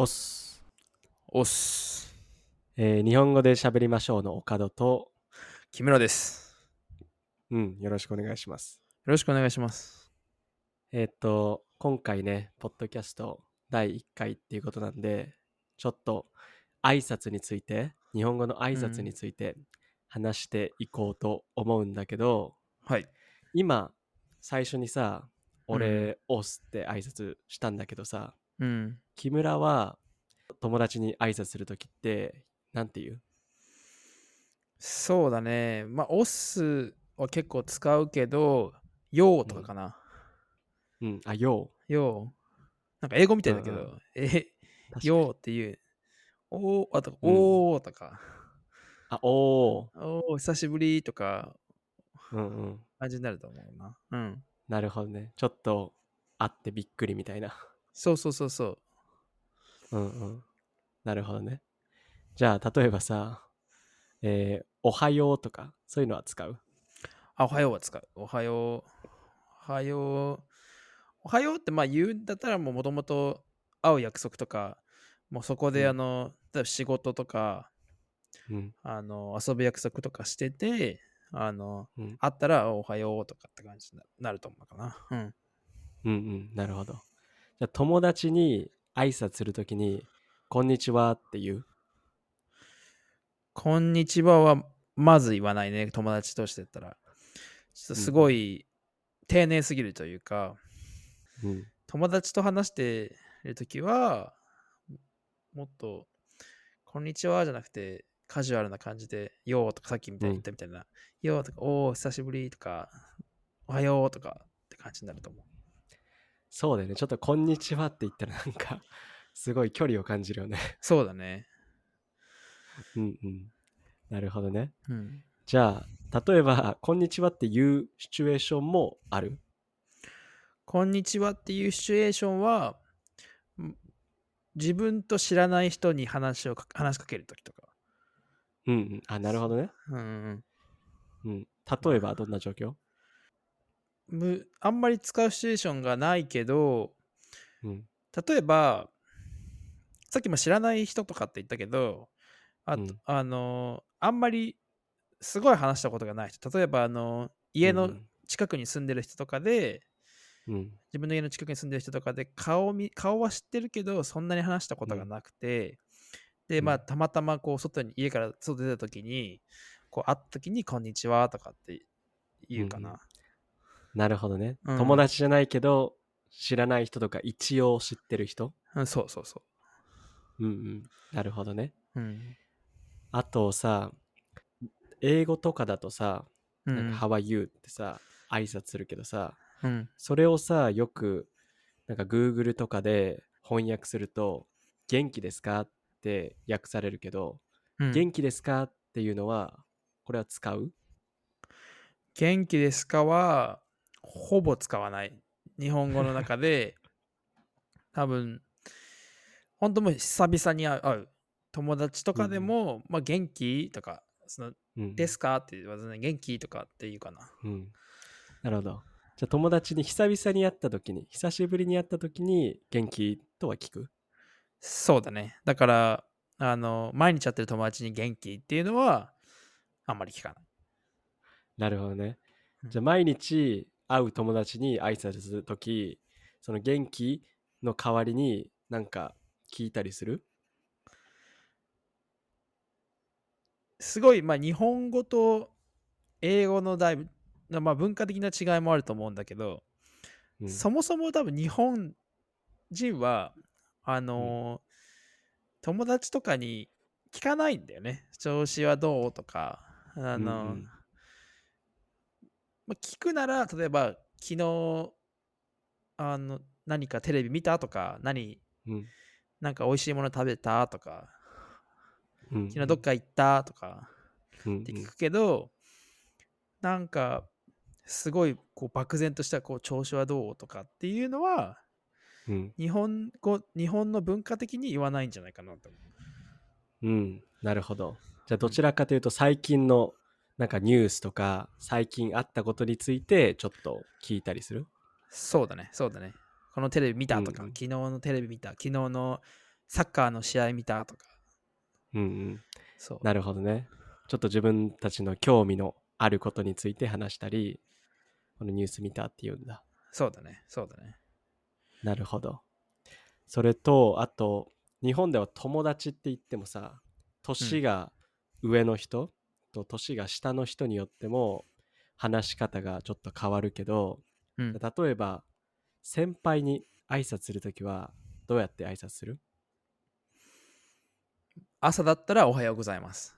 おっす。おっす。えー日本語で喋りましょうの岡戸と、木村です。うん、よろしくお願いします。よろしくお願いします。えーっと、今回ね、ポッドキャスト第1回っていうことなんで、ちょっと挨拶について、日本語の挨拶について話していこうと思うんだけど、はい。今、最初にさ、俺、オスって挨拶したんだけどさ、うん。木村は友達に挨拶するときって、なんて言う？そうだね。まあ、オスは結構使うけど、よーとかかな。うん、あ、よよー。なんか英語みたいだけうんうど、え、よーっていう。おー、あと、うんおーとか、あ、おー。おー、久しぶりとか、うんうん。感じになると思うな。うん。なるほどね。ちょっと会ってびっくりみたいな。そうそうそうそう。うんうん。なるほどね。じゃあ、例えばさ、えーおはようとか、そういうのは使う？あ、おはようは使う。おはよう。おはよう。おはようってまあ言うんだったらもともと会う約束とか、もうそこうんであの、例えば仕事とか、うん。あの、遊ぶ約束とかしてて、あの、うん。会ったらおはようとかって感じになると思うかな。うん。うんうん。なるほど。じゃあ、友達に挨拶するときに、こんにちはって言う？こんにちははまず言わないね、友達としてだったら。ちょっとすごい丁寧すぎるというか、うん。友達と話しているときは、もっと、こんにちはじゃなくて、カジュアルな感じで、よーとかさっきみたいに言ったみたいな、よーとか、おー、久しぶりとか、おはようとかって感じになると思う。そうだよね。ちょっとこんにちはって言ったらなんか、すごい距離を感じるよね。そうだね。うんうん。なるほどね。うん。じゃあ、例えば、こんにちはっていうシチュエーションもある？こんにちはっていうシチュエーションは、ん自分と知らない人に話をか話しかけるときとか。うんうん。あ、なるほどね。うんうんうん。例えば、どんな状況？うん、むあんまり使うシチュエーションがないけど、うん。例えば、さっきも知らない人とかって言ったけど、あと、うんあの、あんまりすごい話したことがない人、例えば、あの、家のうん近くに住んでる人とかで、うん。自分の家の近くに住んでる人とかで顔を見顔は知ってるけど、そんなに話したことがなくて、で、まあ、うんたまたまこう、外に、家から外出た時に、こう、会った時に、こんにちはとかって言うかな。なるほどね。うん友達じゃないけど、知らない人とか一応知ってる人？うん、そうそうそうんうん。なるほどね。う。うん。あとさ、英語とかだとさ、うんなんか How are you? ってさ、挨拶するけどさ、うん。それをさ、よく、なんか Google とかで翻訳すると、元気ですか？って訳されるけど、うん元気ですか？っていうのは、これは使う？元気ですかは、ほぼ使わない。日本語の中で、多分、本当もう久々に会う友達とかでも、まあ元気とか、その、うん。ですかって言わずに元気とかって言うかな。うん。なるほど。じゃあ友達に久々に会った時に、久しぶりに会った時に元気とは聞く？そうだね。だから、あの、毎日会ってる友達に元気っていうのは、あんまり聞かない。なるほどねう。んじゃあ毎日会う友達に挨拶する時、その元気の代わりになんか聞いたりする？すごい、まあ、日本語と英語のだいぶ、まあ、文化的な違いもあると思うんだけど、うん。そもそも多分日本人は、あのー友達とかに聞かないんだよね。調子はどう？とか、あのーうんうんまあ、聞くなら、例えば、昨日、あの、何かテレビ見たとか、何、うん。なんか美味しいもの食べたとか、うん昨日どっか行ったとか、うんって聞くけど、なんか、すごいこう漠然としたこう調子はどうとかっていうのは、うん。日本語、日本の文化的に言わないんじゃないかなと思う。うん、なるほど。じゃあどちらかというと最近のなんかニュースとか最近あったことについてちょっと聞いたりする？そうだね、そうだね。このテレビ見たとか、うんうん昨日のテレビ見た、昨日のサッカーの試合見たとか。うんうん。そう。なるほどね。ちょっと自分たちの興味のあることについて話したり、このニュース見たっていうんだ。そうだね。そうだね。なるほど。それと、あと、日本では友達って言ってもさ、年が上の人と年が下の人によっても話し方がちょっと変わるけど、うん。例えば、先輩に挨拶するときはどうやって挨拶する？朝だったらおはようございます。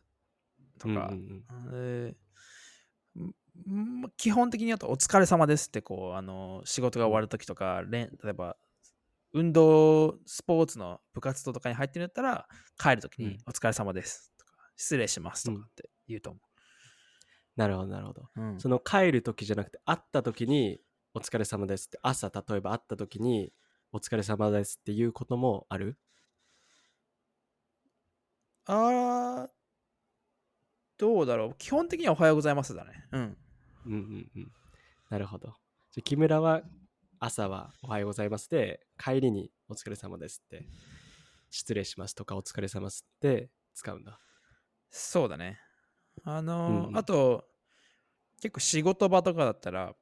とか。うんうん基本的に言うとお疲れ様ですってこうあの仕事が終わるときとか、例えば運動スポーツの部活動とかに入ってるんだったら帰るときうんにお疲れ様ですとか失礼しますとかって言うと思なるほど、なるほど。う。うんその帰るときじゃなくて、会ったときにお疲れ様ですって、朝例えば会ったときにお疲れ様ですっていうこともある？あーどうだろう基本的にはおはようございますだね。うん。うんうんうん。なるほど。じゃあ木村は朝はおはようございますで、帰りにお疲れ様ですって、失礼しますとかお疲れ様ですって使うんだ。そうだね。あのーうんあと結構仕事場とかだったら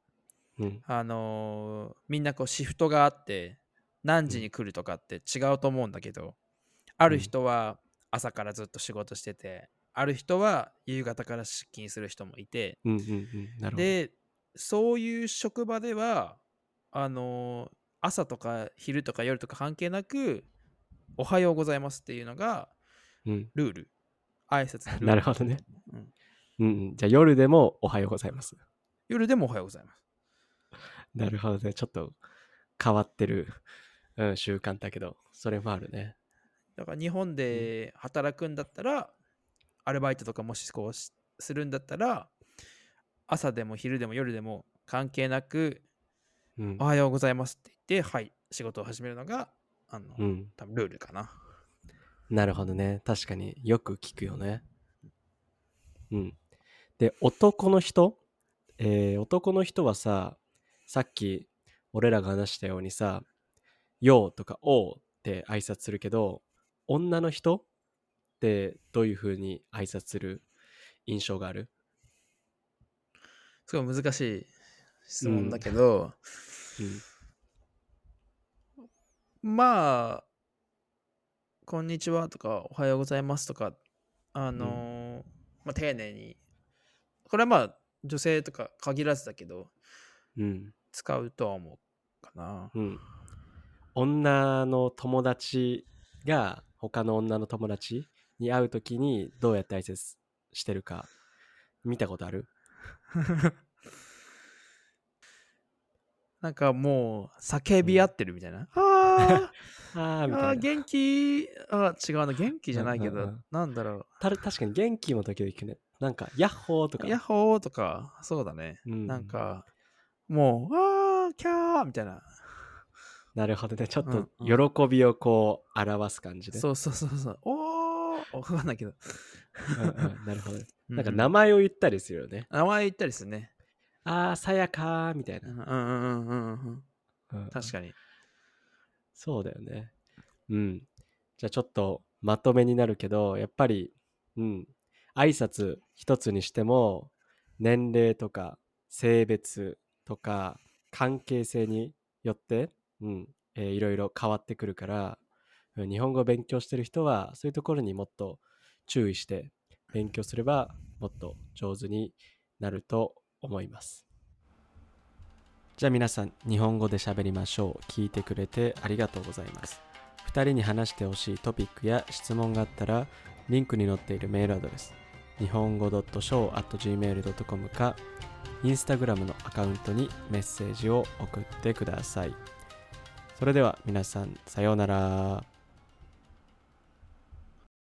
うん。あのーみんなこうシフトがあって何時に来るとかって違うと思うんだけど、ある人は朝からずっと仕事しててある人は夕方から出勤する人もいてうんうんうん。でそういう職場ではあのー朝とか昼とか夜とか関係なくおはようございますっていうのがうん、ルール挨拶なるほどね、うんうんうん。じゃあ夜でもおはようございます。夜でもおはようございますなるほどね。ちょっと変わってる、うん、習慣だけど、それもあるね。だから日本で働くんだったら、アルバイトとかもしこうしするんだったら、朝でも昼でも夜でも関係なく、うんお。はようございますって言って、はい、仕事を始めるのが、あの、うん。多分ルールかな。なるほどね。確かによく聞くよね。うん。で、男の人？えー男の人はさ、さっき俺らが話したようにさ、ようとかおうって挨拶するけど、女の人？ってどういう風に挨拶する印象がある？すごい難しい質問だけど、まあ、こんにちはとか、おはようございますとか、あのーまあ、丁寧に、これはまあ、女性とか限らずだけど、うん。うん。使うとは思うかな。うん。女の友達が他の女の友達に会うときにどうやって挨拶してるか見たことある？なんかもう叫び合ってるみたいな。ああー。あみたいな。あー元気？あ違うな元気じゃないけど、うんうんうん。なんだろた確かに元気の時は行くね。なんかヤッホーとか。うヤッホーとか。そうだね、うん。なんかもうあーキャーみたいな。なるほどね。ちょっうんとうん。喜びをこう表す感じで、そうそうそうそう。おーわかんないけど。うんうん。なるほど なんかう名前を言ったりするよね、名前言ったりするねああさやかーみたいな、うんうんうんうん確かにそうだよね。うん。じゃあちょっとまとめになるけど、やっぱり、うん。挨拶一つにしても、年齢とか性別とか関係性によって、うん、えーいろいろ変わってくるから、うん日本語を勉強してる人は、そういうところにもっと注意して勉強すれば、もっと上手になると思います。じゃあ皆さん、日本語で喋りましょう。聞いてくれてありがとうございます。2人に話してほしいトピックや質問があったら、リンクに載っているメールアドレス、日本語 .show.gmail.com か、インスタグラムのアカウントにメッセージを送ってください。それでは皆さん、さようなら。